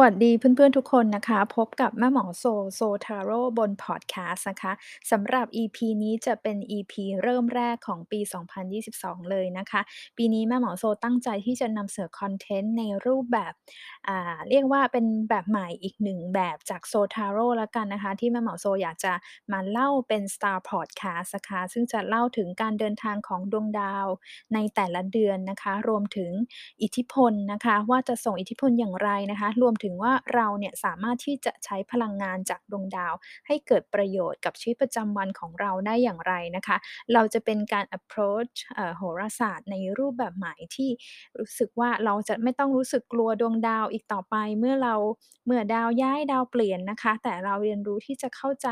สวัสดีเพื่อนๆทุกคนนะคะ พบกับแม่หมอโซ So Tarot บนพอดแคสต์นะคะสำหรับ EP นี้จะเป็น EP เริ่มแรกของปี 2022 เลยนะคะ ปีนี้แม่หมอโซตั้งใจที่จะนำเสนอ content ในรูปแบบเรียกว่าเป็นแบบใหม่อีกหนึ่งแบบจาก So Tarot แล้วกันนะคะ ที่แม่หมอโซอยากจะมาเล่าเป็น Star Podcast นะคะซึ่งจะเล่าถึงการเดินทางของดวงดาวในแต่ละเดือนนะคะ รวมถึงอิทธิพลนะคะ ว่าจะส่งอิทธิพลอย่างไรนะคะ รวมถึงว่าเราเนี่ยสามารถที่จะใช้พลังงานจากดวงดาว ให้เกิดประโยชน์กับชีวิตประจำวันของเราได้อย่างไรนะคะ เราจะเป็นการ approach โหราศาสตร์ในรูปแบบใหม่ที่รู้สึกว่าเราจะไม่ต้องรู้สึกกลัวดวงดาวอีกต่อไปเมื่อเราเมื่อดาวย้ายดาวเปลี่ยนนะคะ แต่เราเรียนรู้ที่จะเข้าใจ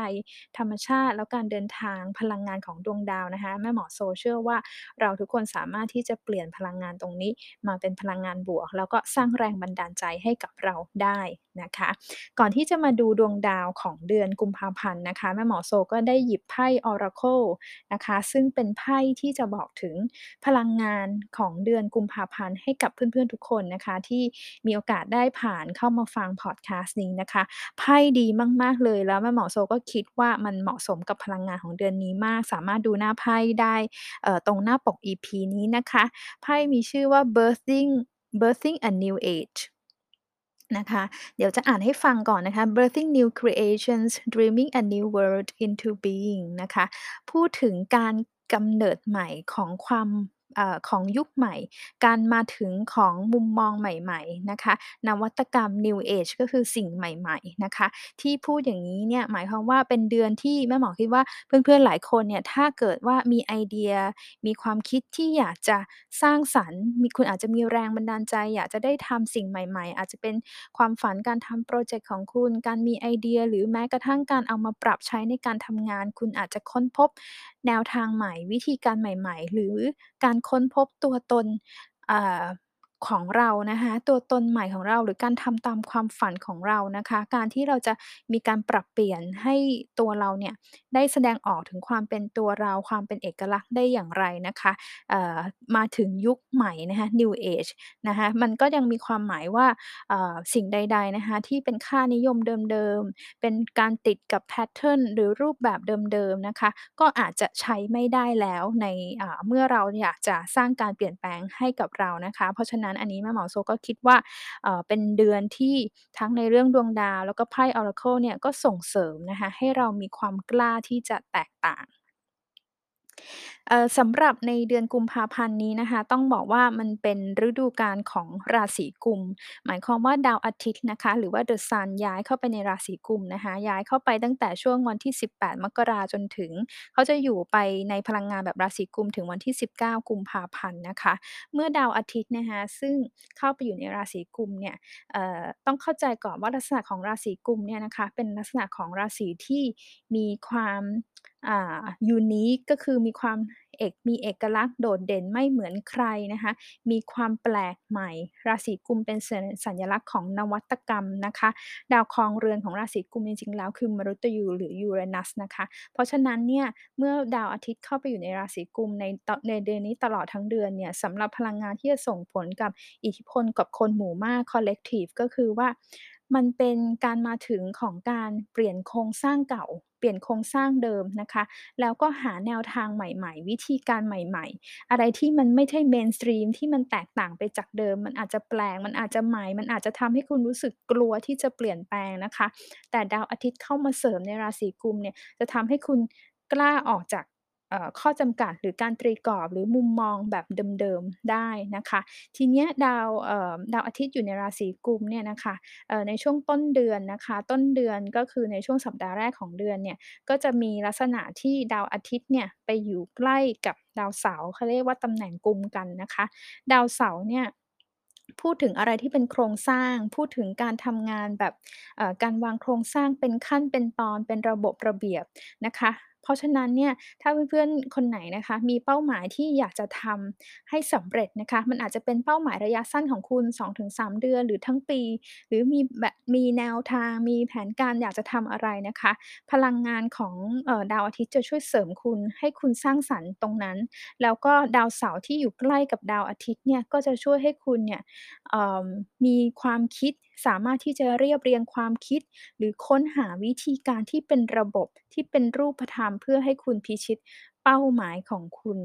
ธรรมชาติ แล้วการเดินทางพลังงานของดวงดาวนะคะแม่หมอโซเชื่อว่าเราทุกคนสามารถที่จะเปลี่ยนพลังงานตรงนี้ มาเป็นพลังงานบวก แล้วก็สร้างแรงบันดาลใจให้กับเราได้นะคะ ก่อนที่จะมาดูดวงดาวของเดือนกุมภาพันธ์นะคะแม่หมอโซก็ได้หยิบไพ่ Oracle นะคะ ซึ่งเป็นไพ่ที่จะบอกถึงพลังงานของเดือนกุมภาพันธ์ให้กับเพื่อนๆทุกคนนะคะ ที่มีโอกาสได้ผ่านเข้ามาฟังพอดแคสต์นี้นะคะไพ่ดีมากๆเลยแล้วแม่หมอโซก็คิดว่ามันเหมาะสมกับพลังงานของเดือนนี้มาก สามารถดูหน้าไพ่ได้ตรงหน้าปก EP นี้นะคะไพ่มีชื่อว่า birthing birthing a new age นะคะ เดี๋ยวจะอ่านให้ฟังก่อนนะคะ birthing new creations dreaming a new world into being นะคะ พูดถึงการกำเนิดใหม่ของความ อของยุคใหม่ การมาถึงของมุมมองใหม่ๆนะคะ นวัตกรรม New Age ก็คือสิ่งใหม่ๆนะคะ ที่พูดอย่างนี้เนี่ยหมายความว่าเป็นเดือนที่แม่หมอคิดว่าเพื่อนๆหลายคนเนี่ยถ้าเกิดว่ามีไอเดีย มีความคิดที่อยากจะสร้างสรรค์ มีคุณอาจจะมีแรงบันดาลใจ อยากจะได้ทำสิ่งใหม่ ๆ อาจจะเป็นความฝันการทำโปรเจกต์ของคุณ การมีไอเดีย หรือแม้กระทั่งการเอามาปรับใช้ในการทำงาน คุณอาจจะค้นพบแนวทางใหม่ วิธีการใหม่ ๆ หรือการค้นพบตัวตน ของเรานะคะ ตัวตนใหม่ของเรา หรือการทำตามความฝันของเรานะคะ การที่เราจะมีการปรับเปลี่ยนให้ตัวเราเนี่ยได้แสดงออกถึงความเป็นตัวเรา ความเป็นเอกลักษณ์ได้อย่างไรนะคะเอ่อมาถึงยุคใหม่นะคะ New Age นะคะมันก็ยังมีความหมายว่าเอ่อสิ่งใด ๆนะคะ ที่เป็นค่านิยมเดิมๆ เป็นการติดกับแพทเทิร์นหรือรูปแบบเดิมๆนะคะ ก็อาจจะใช้ไม่ได้แล้วในอ่าเมื่อเราอยากจะสร้างการเปลี่ยนแปลงให้กับเรานะคะ เพราะฉะนั้นอันนี้แม่หมอโซก็คิดว่าเป็นเดือนที่ทั้งในเรื่องดวงดาว แล้วก็ไพ่ออร์เคิลเนี่ยก็ส่งเสริมนะคะให้เรามีความกล้าที่จะแตกต่างเอ่อ สำหรับในเดือนกุมภาพันธ์นี้นะคะ ต้องบอกว่ามันเป็นฤดูกาลของราศีกุม หมายความว่าดาวอาทิตย์นะคะ หรือว่า The Sun ย้ายเข้าไปในราศีกุมนะคะ ย้ายเข้าไปตั้งแต่ช่วงวันที่ 18 มกราจนถึง เขาจะอยู่ไปในพลังงานแบบราศีกุมถึงวันที่ 19 กุมภาพันธ์นะคะ เมื่อดาวอาทิตย์นะคะซึ่งเข้าไปอยู่ในราศีกุมเนี่ย เอ่อ ต้องเข้าใจก่อนว่าลักษณะของราศีกุมเนี่ยนะคะ เป็นลักษณะของราศีที่มีความ อ่า unique ก็คือมีความเอกมีเอกลักษณ์โดดเด่นไม่เหมือนใครนะคะ มีความแปลกใหม่ ราศีกุมเป็นสัญญลักษณ์ของนวัตกรรมนะคะ ดาวครองเรือนของราศีกุมจริงๆแล้วคือมฤตยูหรือยูเรนัสนะคะ เพราะฉะนั้นเนี่ยเมื่อดาวอาทิตย์เข้าไปอยู่ในราศีกุมในตในเดือนนี้ตลอดทั้งเดือนเนี่ยสำหรับพลังงานที่จะส่งผลกับอิทธิพลกับคนหมู่มาก collective ก็คือว่า มันเป็นการมาถึงของการเปลี่ยนโครงสร้างเก่า เปลี่ยนโครงสร้างเดิมนะคะ แล้วก็หาแนวทางใหม่ ๆ วิธีการใหม่ ๆ อะไรที่มันไม่ใช่ mainstream ที่มันแตกต่างไปจากเดิม มันอาจจะแปลกมันอาจจะใหม่ มันอาจจะทำให้คุณรู้สึกกลัวที่จะเปลี่ยนแปลงนะคะ แต่ดาวอาทิตย์เข้ามาเสริมในราศีกุมเนี่ยจะทำให้คุณกล้าออกจาก ข้อจำกัดหรือการตรีกรอบหรือมุมมองแบบเดิมๆได้นะคะ ทีเนี้ยดาวดาวอาทิตย์อยู่ในราศีกุมเนี่ยนะคะในช่วงต้นเดือนนะคะ ต้นเดือนก็คือในช่วงสัปดาห์แรกของเดือนเนี่ยก็จะมีลักษณะที่ดาวอาทิตย์เนี่ยไปอยู่ใกล้กับดาวเสาร์เขาเรียกว่าตำแหน่งกุมกันนะคะ ดาวเสาร์เนี่ยพูดถึงอะไรที่เป็นโครงสร้าง พูดถึงการทำงานแบบการวางโครงสร้างเป็นขั้นเป็นตอนเป็นระบบระเบียบนะคะ เพราะฉะนั้นเนี่ยถ้าเพื่อนๆคนไหนนะคะ มีเป้าหมายที่อยากจะทำให้สำเร็จนะคะ มันอาจจะเป็นเป้าหมายระยะสั้นของคุณ 2-3 เดือนหรือทั้งปี หรือมีแบบมีแนวทางมีแผนการอยากจะทำอะไรนะคะ พลังงานของออดาวอาทิตย์จะช่วยเสริมคุณ ให้คุณสร้างสรรค์ตรงนั้น แล้วก็ดาวเสาร์ที่อยู่ใกล้กับดาวอาทิตย์เนี่ยก็จะช่วยให้คุณเนี่ยมีความคิด สามารถที่จะเรียบเรียงความคิด หรือค้นหาวิธีการที่เป็นระบบที่เป็นรูปธรรมเพื่อให้คุณพิชิตเป้าหมายของคุณ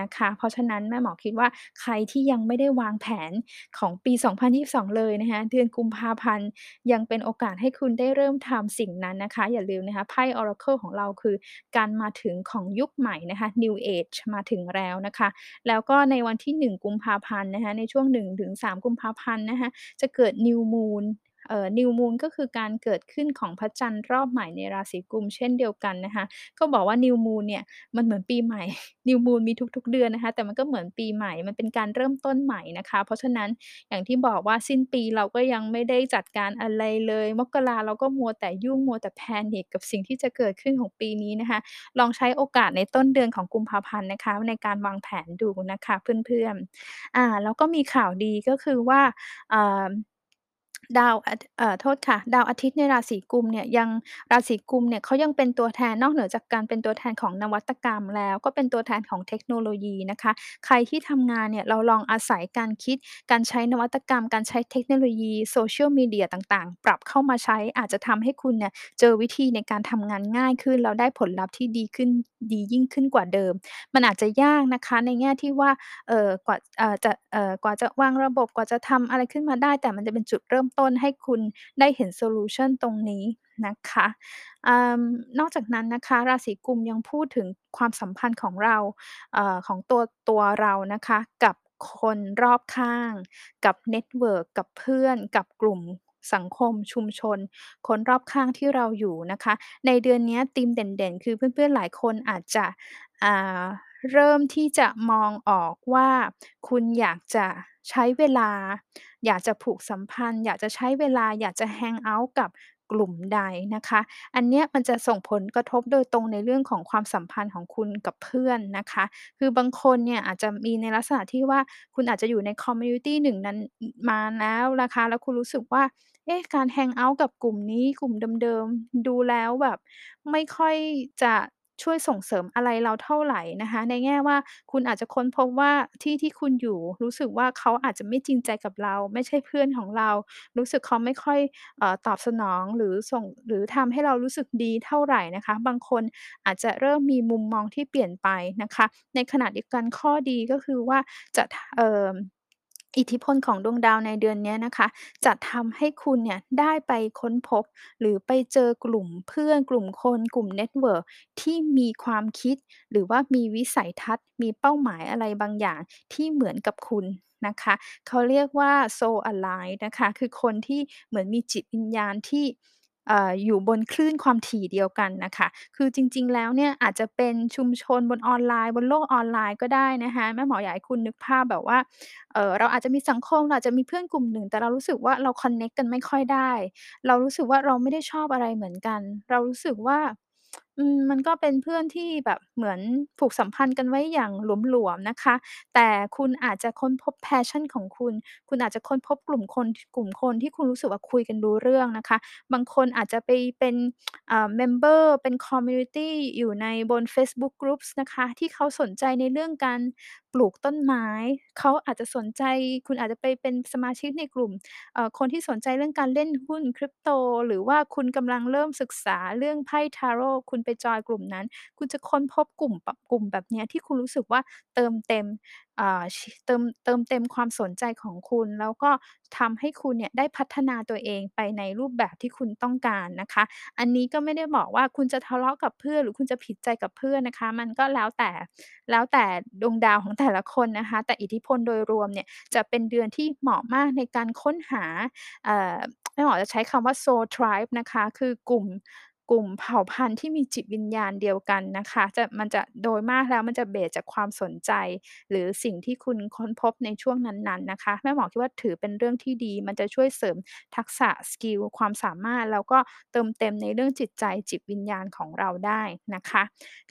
นะคะ เพราะฉะนั้นแม่หมอคิดว่าใครที่ยังไม่ได้วางแผนของปี 2022 เลยนะคะเดือนกุมภาพันธ์ยังเป็นโอกาสให้คุณได้เริ่มทำสิ่งนั้นนะคะ อย่าลืมนะคะไพ่ Oracle ของเราคือการมาถึงของยุคใหม่นะคะ New Age มาถึงแล้วนะคะ แล้วก็ในวันที่ 1 กุมภาพันธ์นะคะในช่วง 1-3 กุมภาพันธ์นะคะจะเกิด New Moon เอ่อ New Moon ก็คือการเกิดขึ้นของพระจันทร์รอบใหม่ในราศีกุมเช่นเดียวกันนะคะก็บอกว่า New Moon เนี่ยมันเหมือนปีใหม่ New Moon มีทุกๆเดือนนะคะแต่มันก็เหมือนปีใหม่มันเป็นการเริ่มต้นใหม่นะคะ เพราะฉะนั้นอย่างที่บอกว่าสิ้นปีเราก็ยังไม่ได้จัดการอะไรเลย มกราเราก็มัวแต่ยุ่งมัวแต่ panic กับสิ่งที่จะเกิดขึ้นของปีนี้นะคะ ลองใช้โอกาสในต้นเดือนของกุมภาพันธ์นะคะ ในการวางแผนดูนะคะเพื่อนๆอ่าแล้วก็มีข่าวดีก็คือว่าอ่า ดาวอาทเอ่อ โทษค่ะ ดาวอาทิตย์ในราศีกุมเนี่ย ยัง ราศีกุมเนี่ยเขายังเป็นตัวแทน นอกเหนือจากการเป็นตัวแทนของนวัตกรรมแล้ว ก็เป็นตัวแทนของเทคโนโลยีนะคะ ใครที่ทำงานเนี่ย เราลองอาศัยการคิด การใช้นวัตกรรม การใช้เทคโนโลยี Social Media ต่าง ๆ ปรับเข้ามาใช้ อาจจะทำให้คุณเนี่ยเจอวิธีในการทำงานง่ายขึ้น แล้วได้ผลลัพธ์ที่ดีขึ้น ดียิ่งขึ้นกว่าเดิม มันอาจจะยากนะคะในแง่ที่ว่า เอ่อ กว่า เอ่อ จะ เอ่อ กว่าจะวางระบบ กว่าจะทำอะไรขึ้นมาได้ แต่มันจะเป็นจุดเริ่มต้นให้คุณได้เห็น solution ตรงนี้นะคะอนอกจากนั้นนะคะราศีกุมภ์ยังพูดถึงความสัมพันธ์ของเราเออของตัวตัวเรานะคะกับคนรอบข้าง กับ network กับเพื่อน กับกลุ่มสังคมชุมชน คนรอบข้างที่เราอยู่นะคะ ในเดือนนี้ธีมเด่นๆ คือเพื่อนๆ หลายคนอาจจะเริ่มที่จะมองออกว่าคุณอยากจะ ใช้เวลา อยากจะผูกสัมพันธ์ อยากจะใช้เวลา อยากจะแฮงเอาต์กับกลุ่มใดนะคะ อันเนี้ยมันจะส่งผลกระทบโดยตรงในเรื่องของความสัมพันธ์ของคุณกับเพื่อนนะคะ คือบางคนเนี่ยอาจจะมีในลักษณะที่ว่าคุณอาจจะอยู่ในคอมมิวนิตีหนึ่งนั้นมาแล้วนะคะ แล้วคุณรู้สึกว่า เอ๊ะ การแฮงเอาต์กับกลุ่มนี้ กลุ่มเดิมๆ ดูแล้วแบบ ไม่ค่อยจะ ช่วยส่งเสริมอะไรเราเท่าไหร่นะคะ ในแง่ว่าคุณอาจจะค้นพบว่าที่ที่คุณอยู่รู้สึกว่าเขาอาจจะไม่จริงใจกับเรา ไม่ใช่เพื่อนของเรา รู้สึกเขาไม่ค่อยเออตอบสนองหรือส่งหรือทำให้เรารู้สึกดีเท่าไหร่นะคะ บางคนอาจจะเริ่มมีมุมมองที่เปลี่ยนไปนะคะ ในขณะเดียวกันข้อดีก็คือว่าจะเอ่อ อิทธิพลของดวงดาวในเดือนเนี้ยนะคะ จะทำให้คุณเนี่ยได้ไปค้นพบ หรือไปเจอกลุ่มเพื่อน กลุ่มคน กลุ่ม network ที่มีความคิด หรือว่ามีวิสัยทัศน์ มีเป้าหมายอะไรบางอย่างที่เหมือนกับคุณนะคะ เขาเรียกว่า Soul Aligned นะคะ คือคนที่เหมือนมีจิตวิญญาณที่ เอ่อ อยู่บนคลื่นความถี่เดียวกันน่ะค่ะ คือจริง ๆ แล้วเนี่ยอาจจะเป็นชุมชนบนออนไลน์ บนโลกออนไลน์ก็ได้นะคะ แม่หมออยากให้คุณนึกภาพแบบว่า เอ่อ เราอาจจะมีสังคม เราอาจจะมีเพื่อนกลุ่มหนึ่ง แต่เรารู้สึกว่า เราคอนเน็กต์กันไม่ค่อยได้ เรารู้สึกว่า เราไม่ได้ชอบอะไรเหมือนกัน เรารู้สึกว่าอืม มันก็เป็นเพื่อนที่แบบเหมือนผูกสัมพันธ์กันไว้อย่างหลวม ๆ นะคะ แต่คุณอาจจะค้นพบ passion ของคุณ คุณอาจจะค้นพบกลุ่มคน กลุ่มคนที่คุณรู้สึกว่าคุยกันรู้เรื่องนะคะ บางคนอาจจะไปเป็น อ่า member เป็น community อยู่ใน บน Facebook groups นะคะ ที่เขาสนใจในเรื่องการปลูกต้นไม้ เขาอาจจะสนใจ คุณอาจจะไปเป็นสมาชิกในกลุ่ม เอ่อ คนที่สนใจเรื่องการเล่นหุ้น Crypto หรือว่าคุณกำลังเริ่มศึกษาเรื่องไพ่ทาโรต์คุณไปจอยกลุ่มนั้น คุณจะค้นพบกลุ่มกลุ่มแบบนี้ที่คุณรู้สึกว่าเติมเต็มเติมเติมเต็มความสนใจของคุณ แล้วก็ทำให้คุณเนี่ยได้พัฒนาตัวเองไปในรูปแบบที่คุณต้องการนะคะ อันนี้ก็ไม่ได้บอกว่าคุณจะทะเลาะกับเพื่อนหรือคุณจะผิดใจกับเพื่อนนะคะ มันก็แล้วแต่แล้วแต่ดวงดาวของแต่ละคนนะคะ แต่อิทธิพลโดยรวมเนี่ยจะเป็นเดือนที่เหมาะมากในการค้นหาเอ่อแม่หมอจะใช้คำว่า Soul Tribe นะคะ คือกลุ่ม กลุ่มเผ่าพันธุ์ที่มีจิตวิญญาณเดียวกันนะคะ จะมันจะโดยมากแล้วมันจะเบสจากความสนใจ หรือสิ่งที่คุณค้นพบในช่วงนั้นๆนะคะแม่หมอคิดว่าถือเป็นเรื่องที่ดี มันจะช่วยเสริมทักษะสกิลความสามารถ แล้วก็เติมเต็มในเรื่องจิตใจจิตวิญญาณของเราได้นะคะ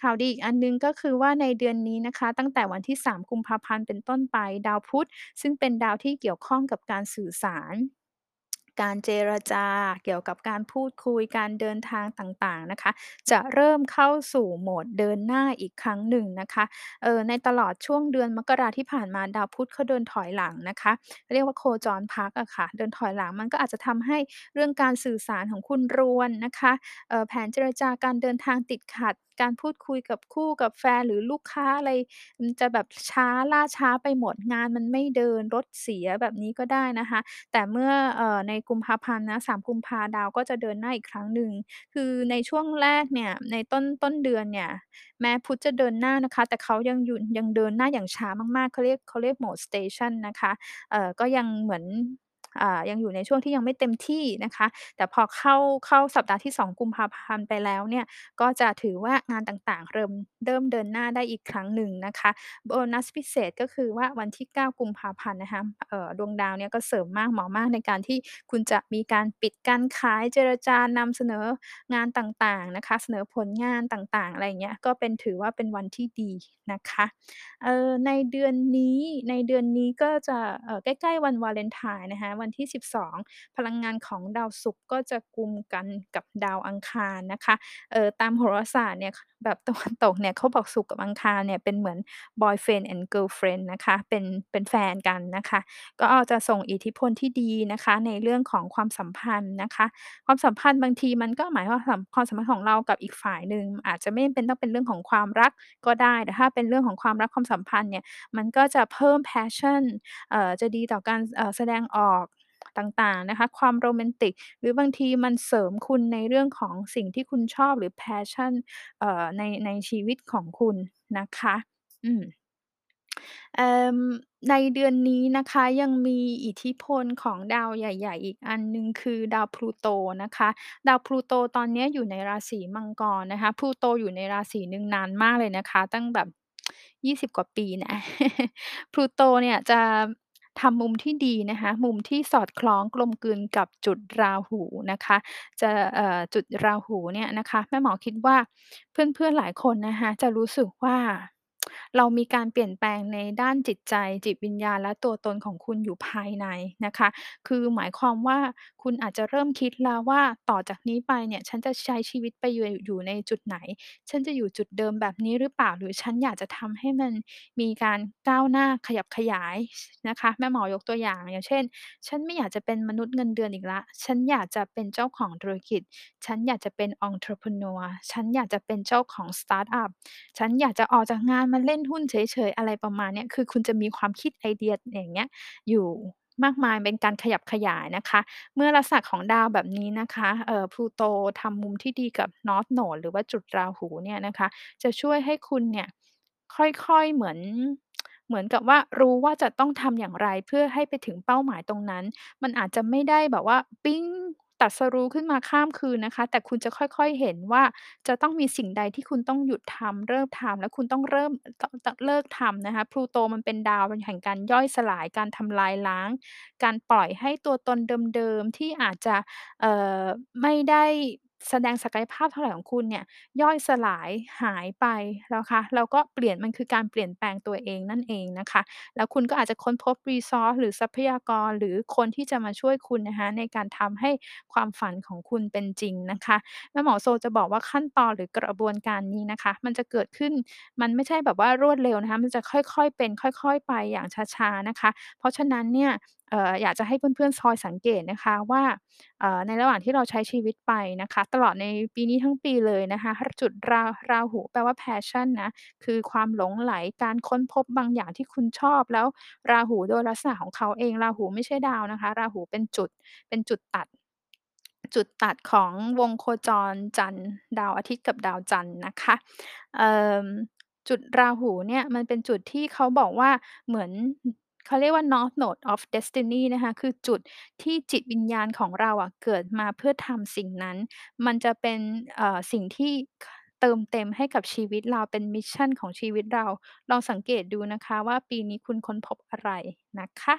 ข่าวดีอีกอันหนึ่งก็คือว่าในเดือนนี้นะคะ ตั้งแต่วันที่ 3 กุมภาพันธ์เป็นต้นไปดาวพุธ ซึ่งเป็นดาวที่เกี่ยวข้องกับการสื่อสาร การเจรจา เกี่ยวกับการพูดคุยการเดินทางต่างๆนะคะ จะเริ่มเข้าสู่โหมดเดินหน้าอีกครั้งหนึ่งนะคะเออในตลอดช่วงเดือนมกราที่ผ่านมาดาวพุธเขาเดินถอยหลังนะคะ เรียกว่าโคจรพักอะค่ะ เดินถอยหลังมันก็อาจจะทำให้เรื่องการสื่อสารของคุณรวนนะคะออแผนเจรจาการเดินทางติดขัด การพูดคุยกับคู่กับแฟน หรือลูกค้าอะไร มันจะแบบช้าล่าช้าไปหมด งานมันไม่เดิน รถเสียแบบนี้ก็ได้นะคะ แต่เมื่อ เอ่อ ในกุมภาพันธ์นะ 3 กุมภา ดาวก็จะเดินหน้าอีกครั้งหนึ่ง คือในช่วงแรกเนี่ย ในต้น ต้นเดือนเนี่ย แม้พุธจะเดินหน้านะคะ แต่เขายังอยู่ ยังเดินหน้าอย่างช้ามาก ๆ เขาเรียก เขาเรียก Mode Station นะคะ เอ่อ ก็ยังเหมือน ยังอยู่ในช่วงที่ยังไม่เต็มที่นะคะ แต่พอเข้าเข้าสัปดาห์ที่ 2 กุมภาพันธ์ไปแล้วเนี่ย ก็จะถือว่างานต่างๆ เริ่มเริ่มเดินหน้าได้อีกครั้งหนึ่งนะคะโบนัสพิเศษก็คือว่าวันที่ 9 กุมภาพันธ์นะคะดวงดาวเนี่ยก็เสริมมากเหมาะมากในการที่คุณจะมีการปิดการขายเจรจานำเสนองานต่างๆนะคะ เสนอผลงานต่างๆ อะไรเงี้ยก็เป็นถือว่าเป็นวันที่ดีนะคะในเดือนนี้ในเดือนนี้ก็จะใกล้ๆวันวาเลนไทน์นะคะวันที่ 12 พลังงานของดาวศุกร์ก็จะกุมกันกับดาวอังคารนะคะเออตามโหราศาสตร์เนี่ยแบบตะวันตกเนี่ยเขาบอกศุกร์กับอังคารเนี่ยเป็นเหมือน Boyfriend and Girlfriend นะคะเป็นเป็นแฟนกันนะคะ ก็จะส่งอิทธิพลที่ดีนะคะ ในเรื่องของความสัมพันธ์นะคะ ความสัมพันธ์บางทีมันก็หมายความว่าความสัมพันธ์ของเรากับอีกฝ่ายหนึ่งอาจจะไม่เป็นต้องเป็นเรื่องของความรักก็ได้แต่ถ้าเป็นเรื่องของความรักความสัมพันธ์เนี่ยมันก็จะเพิ่ม passion เอ่อจะดีต่อการแสดงออก ต่างๆนะคะ ความโรแมนติก หรือบางทีมันเสริมคุณในเรื่องของสิ่งที่คุณชอบหรือ passion เอ่อในในชีวิตของคุณนะคะ อืมในเดือนนี้นะคะยังมีอิทธิพลของดาวใหญ่ ๆ อีกอันหนึ่งคือดาวพลูโตนะคะ ดาวพลูโตตอนนี้อยู่ในราศีมังกรนะคะพลูโตอยู่ในราศีหนึ่งนานมากเลยนะคะ ตั้งแบบ 20 กว่าปีนะพลูโตเนี่ยจะ ทำมุมที่ดีนะคะ มุมที่สอดคล้องกลมกลืนกับจุดราหูนะคะ จะ เอ่อ จุดราหูเนี่ยนะคะ แม่หมอคิดว่าเพื่อน ๆ หลายคนนะคะ จะรู้สึกว่า เรามีการเปลี่ยนแปลงในด้านจิตใจ จิตวิญญาณ และตัวตนของคุณอยู่ภายในนะคะ คือหมายความว่า คุณอาจจะเริ่มคิดแล้วว่า ต่อจากนี้ไปเนี่ยฉันจะใช้ชีวิตไปอยู่ อยู่ในจุดไหน ฉันจะอยู่จุดเดิมแบบนี้หรือเปล่า หรือฉันอยากจะทำให้มันมีการก้าวหน้าขยับขยาย นะคะ แม่หมอยกตัวอย่าง อย่างเช่น ฉันไม่อยากจะเป็นมนุษย์เงินเดือนอีกแล้ว ฉันอยากจะเป็นเจ้าของธุรกิจ ฉันอยากจะเป็น Entrepreneur ฉันอยากจะเป็นเจ้าของสตาร์ตอัปฉันอยากจะออกจากงานมาเล่นหุ้นเฉยๆ อะไรประมาณเนี้ย คือคุณจะมีความคิดไอเดียอย่างเงี้ยอยู่มากมายเป็นการขยับขยายนะคะ เมื่อลักษณะของดาวแบบนี้นะคะเอ่อพลูโตทำมุมที่ดีกับ North Node หรือว่าจุดราหูเนี่ยนะคะ จะช่วยให้คุณเนี่ยค่อยๆเหมือนเหมือนกับว่ารู้ว่าจะต้องทำอย่างไรเพื่อให้ไปถึงเป้าหมายตรงนั้น มันอาจจะไม่ได้แบบว่าปิ๊ง ตรัสรู้ขึ้นมาข้ามคืนนะคะ แต่คุณจะค่อย ๆ เห็นว่า จะต้องมีสิ่งใดที่คุณต้องหยุดทำ เลิกทำ แล้วคุณต้องเริ่ม ต ต เลิกทำนะคะ พลูโตมันเป็นดาวแห่งการย่อยสลาย การทำลายล้าง การปล่อยให้ตัวตนเดิม ๆ ที่อาจจะ เอ่อ ไม่ได้ แสดงศักยภาพเท่าไหร่ของคุณเนี่ย ย่อยสลายหายไปนะคะแล้วก็เปลี่ยนมันคือการเปลี่ยนแปลงตัวเองนั่นเองนะคะ แล้วคุณก็อาจจะค้นพบ resource หรือทรัพยากรหรือคนที่จะมาช่วยคุณนะคะในการทำให้ความฝันของคุณเป็นจริงนะคะแม่หมอโซจะบอกว่าขั้นตอนหรือกระบวนการนี้นะคะ มันจะเกิดขึ้นมันไม่ใช่แบบว่ารวดเร็วนะคะมันจะค่อยๆเป็น ค่อย ๆ ไปอย่างช้าๆนะคะ เพราะฉะนั้นเนี่ย อยากจะให้เพื่อนๆคอยสังเกตนะคะว่าในระหว่างที่เราใช้ชีวิตไปนะคะ ตลอดในปีนี้ทั้งปีเลยนะคะจุดราราหูแปลว่า passion นะคือความหลงใหลการค้นพบบางอย่างที่คุณชอบ แล้วราหูโดยลักษณะของเขาเองราหูไม่ใช่ดาวนะคะ ราหูเป็นจุดเป็นจุดตัดจุดตัดของวงโคจรจันทร์ดาวอาทิตย์กับดาวจันทร์นะคะจุดราหูเนี่ยมันเป็นจุดที่เขาบอกว่าเหมือน เขาเรียกว่า North Node of Destiny นะคะ คือจุดที่จิตวิญญาณของเราอะเกิดมาเพื่อทำสิ่งนั้น มันจะเป็นเอ่อสิ่งที่เติมเต็มให้กับชีวิตเราเป็นมิชชั่นของชีวิตเรา ลองสังเกตดูนะคะว่าปีนี้คุณค้นพบอะไรนะคะ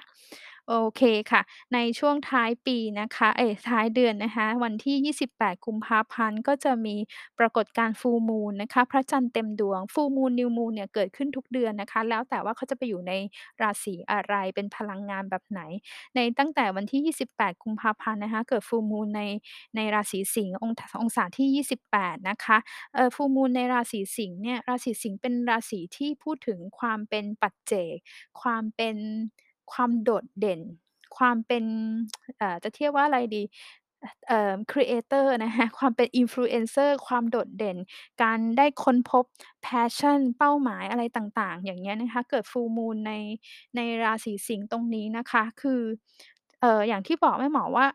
โอเคค่ะ ในช่วงท้ายปีนะคะ เอ๊ยท้ายเดือนนะคะ วันที่ 28 กุมภาพันธ์ ก็จะมีปรากฏการณ์ Full Moon นะคะ พระจันทร์เต็มดวง Full Moon New Moon เนี่ย เกิดขึ้นทุกเดือนนะคะ แล้วแต่ว่าเขาจะไปอยู่ในราศีอะไร เป็นพลังงานแบบไหน ในตั้งแต่วันที่ 28 กุมภาพันธ์นะคะ เกิด Full Moon ใน ในราศีสิงห์ ององศาที่ 28 นะคะ เอ่อ Full Moon ในราศีสิงห์เนี่ย ราศีสิงห์เป็นราศีที่พูดถึงความเป็นปัจเจก ความเป็น ความโดดเด่น ความเป็นจะเทียบว่าอะไรดีเอ่อ creator นะคะความเป็นอินฟลูเอนเซอร์ความโดดเด่น การได้ค้นพบ passion เป้าหมายอะไรต่างๆ อย่างเงี้ยนะคะ เกิด Full Moon ในในราศีสิงห์ตรงนี้นะคะ คือเอ่ออย่างที่บอกแม่หมอว่า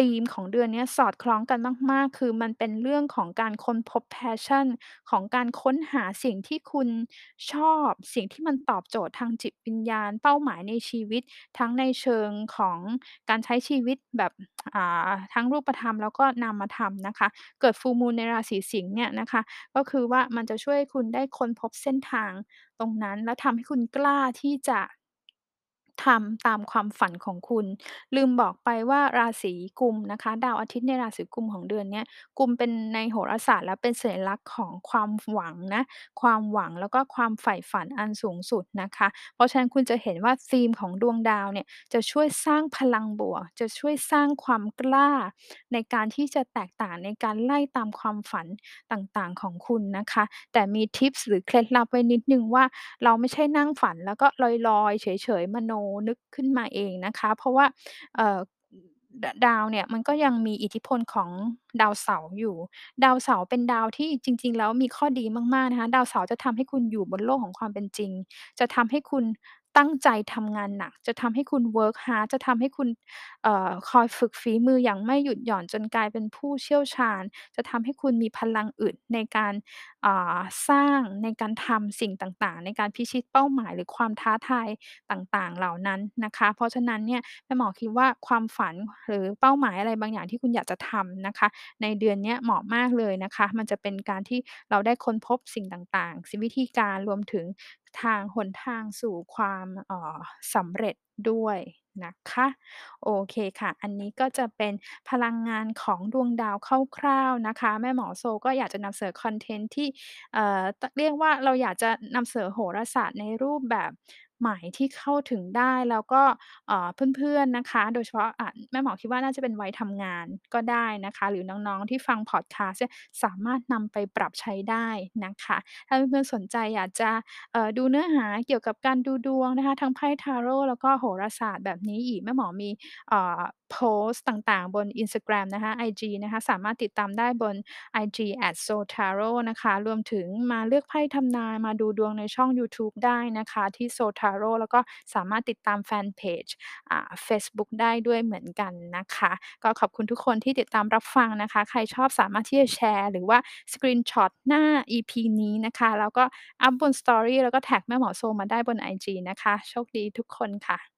ธีมของเดือนเนี้ยสอดคล้องกันมาก ๆ คือมันเป็นเรื่องของการค้นพบ passion ของการค้นหาสิ่งที่คุณชอบ สิ่งที่มันตอบโจทย์ทางจิตวิญญาณ เป้าหมายในชีวิต ทั้งในเชิงของการใช้ชีวิตแบบ อ่า ทั้งรูปธรรม แล้วก็นามธรรมนะคะ เกิด Full Moon ในราศีสิงห์เนี่ยนะคะ ก็คือว่ามันจะช่วยให้คุณได้ค้นพบเส้นทางตรงนั้น แล้วทำให้คุณกล้าที่จะ ทำตามความฝันของคุณ ลืมบอกไปว่า ราศีกุมนะคะ ดาวอาทิตย์ในราศีกุมของเดือนเนี้ย กุมเป็นในโหราศาสตร์แล้วเป็นสัญลักษณ์ของความหวังนะ ความหวังแล้วก็ความใฝ่ฝันอันสูงสุดนะคะ เพราะฉะนั้นคุณจะเห็นว่าธีมของดวงดาวเนี่ย จะช่วยสร้างพลังบวก จะช่วยสร้างความกล้า ในการที่จะแตกต่างในการไล่ตามความฝันต่าง ๆ ของคุณนะคะ แต่มีทิปส์ หรือเคล็ดลับไว้นิดหนึ่งว่า เราไม่ใช่นั่งฝันแล้วก็ลอย ๆ เฉย ๆ มโนนึกขึ้นมาเองนะคะ เพราะว่าดดาวเนี่ยมันก็ยังมีอิทธิพลของดาวเสาร์อยู่ ดาวเสาร์เป็นดาวที่จริง ๆ แล้วมีข้อดีมากๆนะคะ ดาวเสาร์จะทำให้คุณอยู่บนโลกของความเป็นจริง จะทำให้คุณ ตั้งใจทำงานหนัก จะทำให้คุณ work hard จะทำให้คุณเอ่อคอยฝึกฝีมืออย่างไม่หยุดหย่อนจนกลายเป็นผู้เชี่ยวชาญ จะทำให้คุณมีพลังอึดในการอ่าสร้างในการทำสิ่งต่างๆ ในการพิชิตเป้าหมายหรือความท้าทายต่างๆ เหล่านั้นนะคะ เพราะฉะนั้นเนี่ยแม่หมอคิดว่าความฝันหรือเป้าหมายอะไรบางอย่างที่คุณอยากจะทำนะคะ ในเดือนเนี้ยเหมาะมากเลยนะคะ มันจะเป็นการที่เราได้ค้นพบสิ่งต่างๆ สิวิธีการรวมถึง ทางหนทางสู่ความออสำเร็จด้วยนะคะโอเคค่ะ อันนี้ก็จะเป็นพลังงานของดวงดาวคร่าวๆนะคะ แม่หมอโซก็อยากจะนำเสนอคอนเทนต์ที่เอ่อเรียกว่าเราอยากจะนำเสนอโหราศาสตร์ในรูปแบบ หมายที่เข้าถึงได้ แล้วก็ เอ่อ เพื่อน ๆ นะคะ โดยเฉพาะ อ่า แม่หมอคิดว่าน่าจะเป็นวัยทำงานก็ได้นะคะ หรือน้อง ๆ ที่ฟังพอดคาสต์เนี่ย สามารถนำไปปรับใช้ได้นะคะ ถ้าเพื่อน ๆ สนใจอยากจะ เอ่อ ดูเนื้อหาเกี่ยวกับการดูดวงนะคะ ทั้งไพ่ทาโรต์ แล้วก็โหราศาสตร์แบบนี้อีก แม่หมอมี เอ่อโพสต์ต่างๆ บน Instagram นะคะไอจีนะคะสามารถติดตามได้บนไอจี @soltarot นะคะ รวมถึงมาเลือกไพ่ทำนายมาดูดวงในช่องยูทูบได้นะคะที่ Soltarot แล้วก็สามารถติดตามแฟนเพจอ่าเฟซบุ๊กได้ด้วยเหมือนกันนะคะ ก็ขอบคุณทุกคนที่ติดตามรับฟังนะคะ ใครชอบสามารถที่จะแชร์ หรือว่า screenshot หน้า EP นี้นะคะ แล้วก็อัปบน Story แล้วก็ tag แม่หมอโซมาได้บน IG นะคะ โชคดีทุกคนค่ะ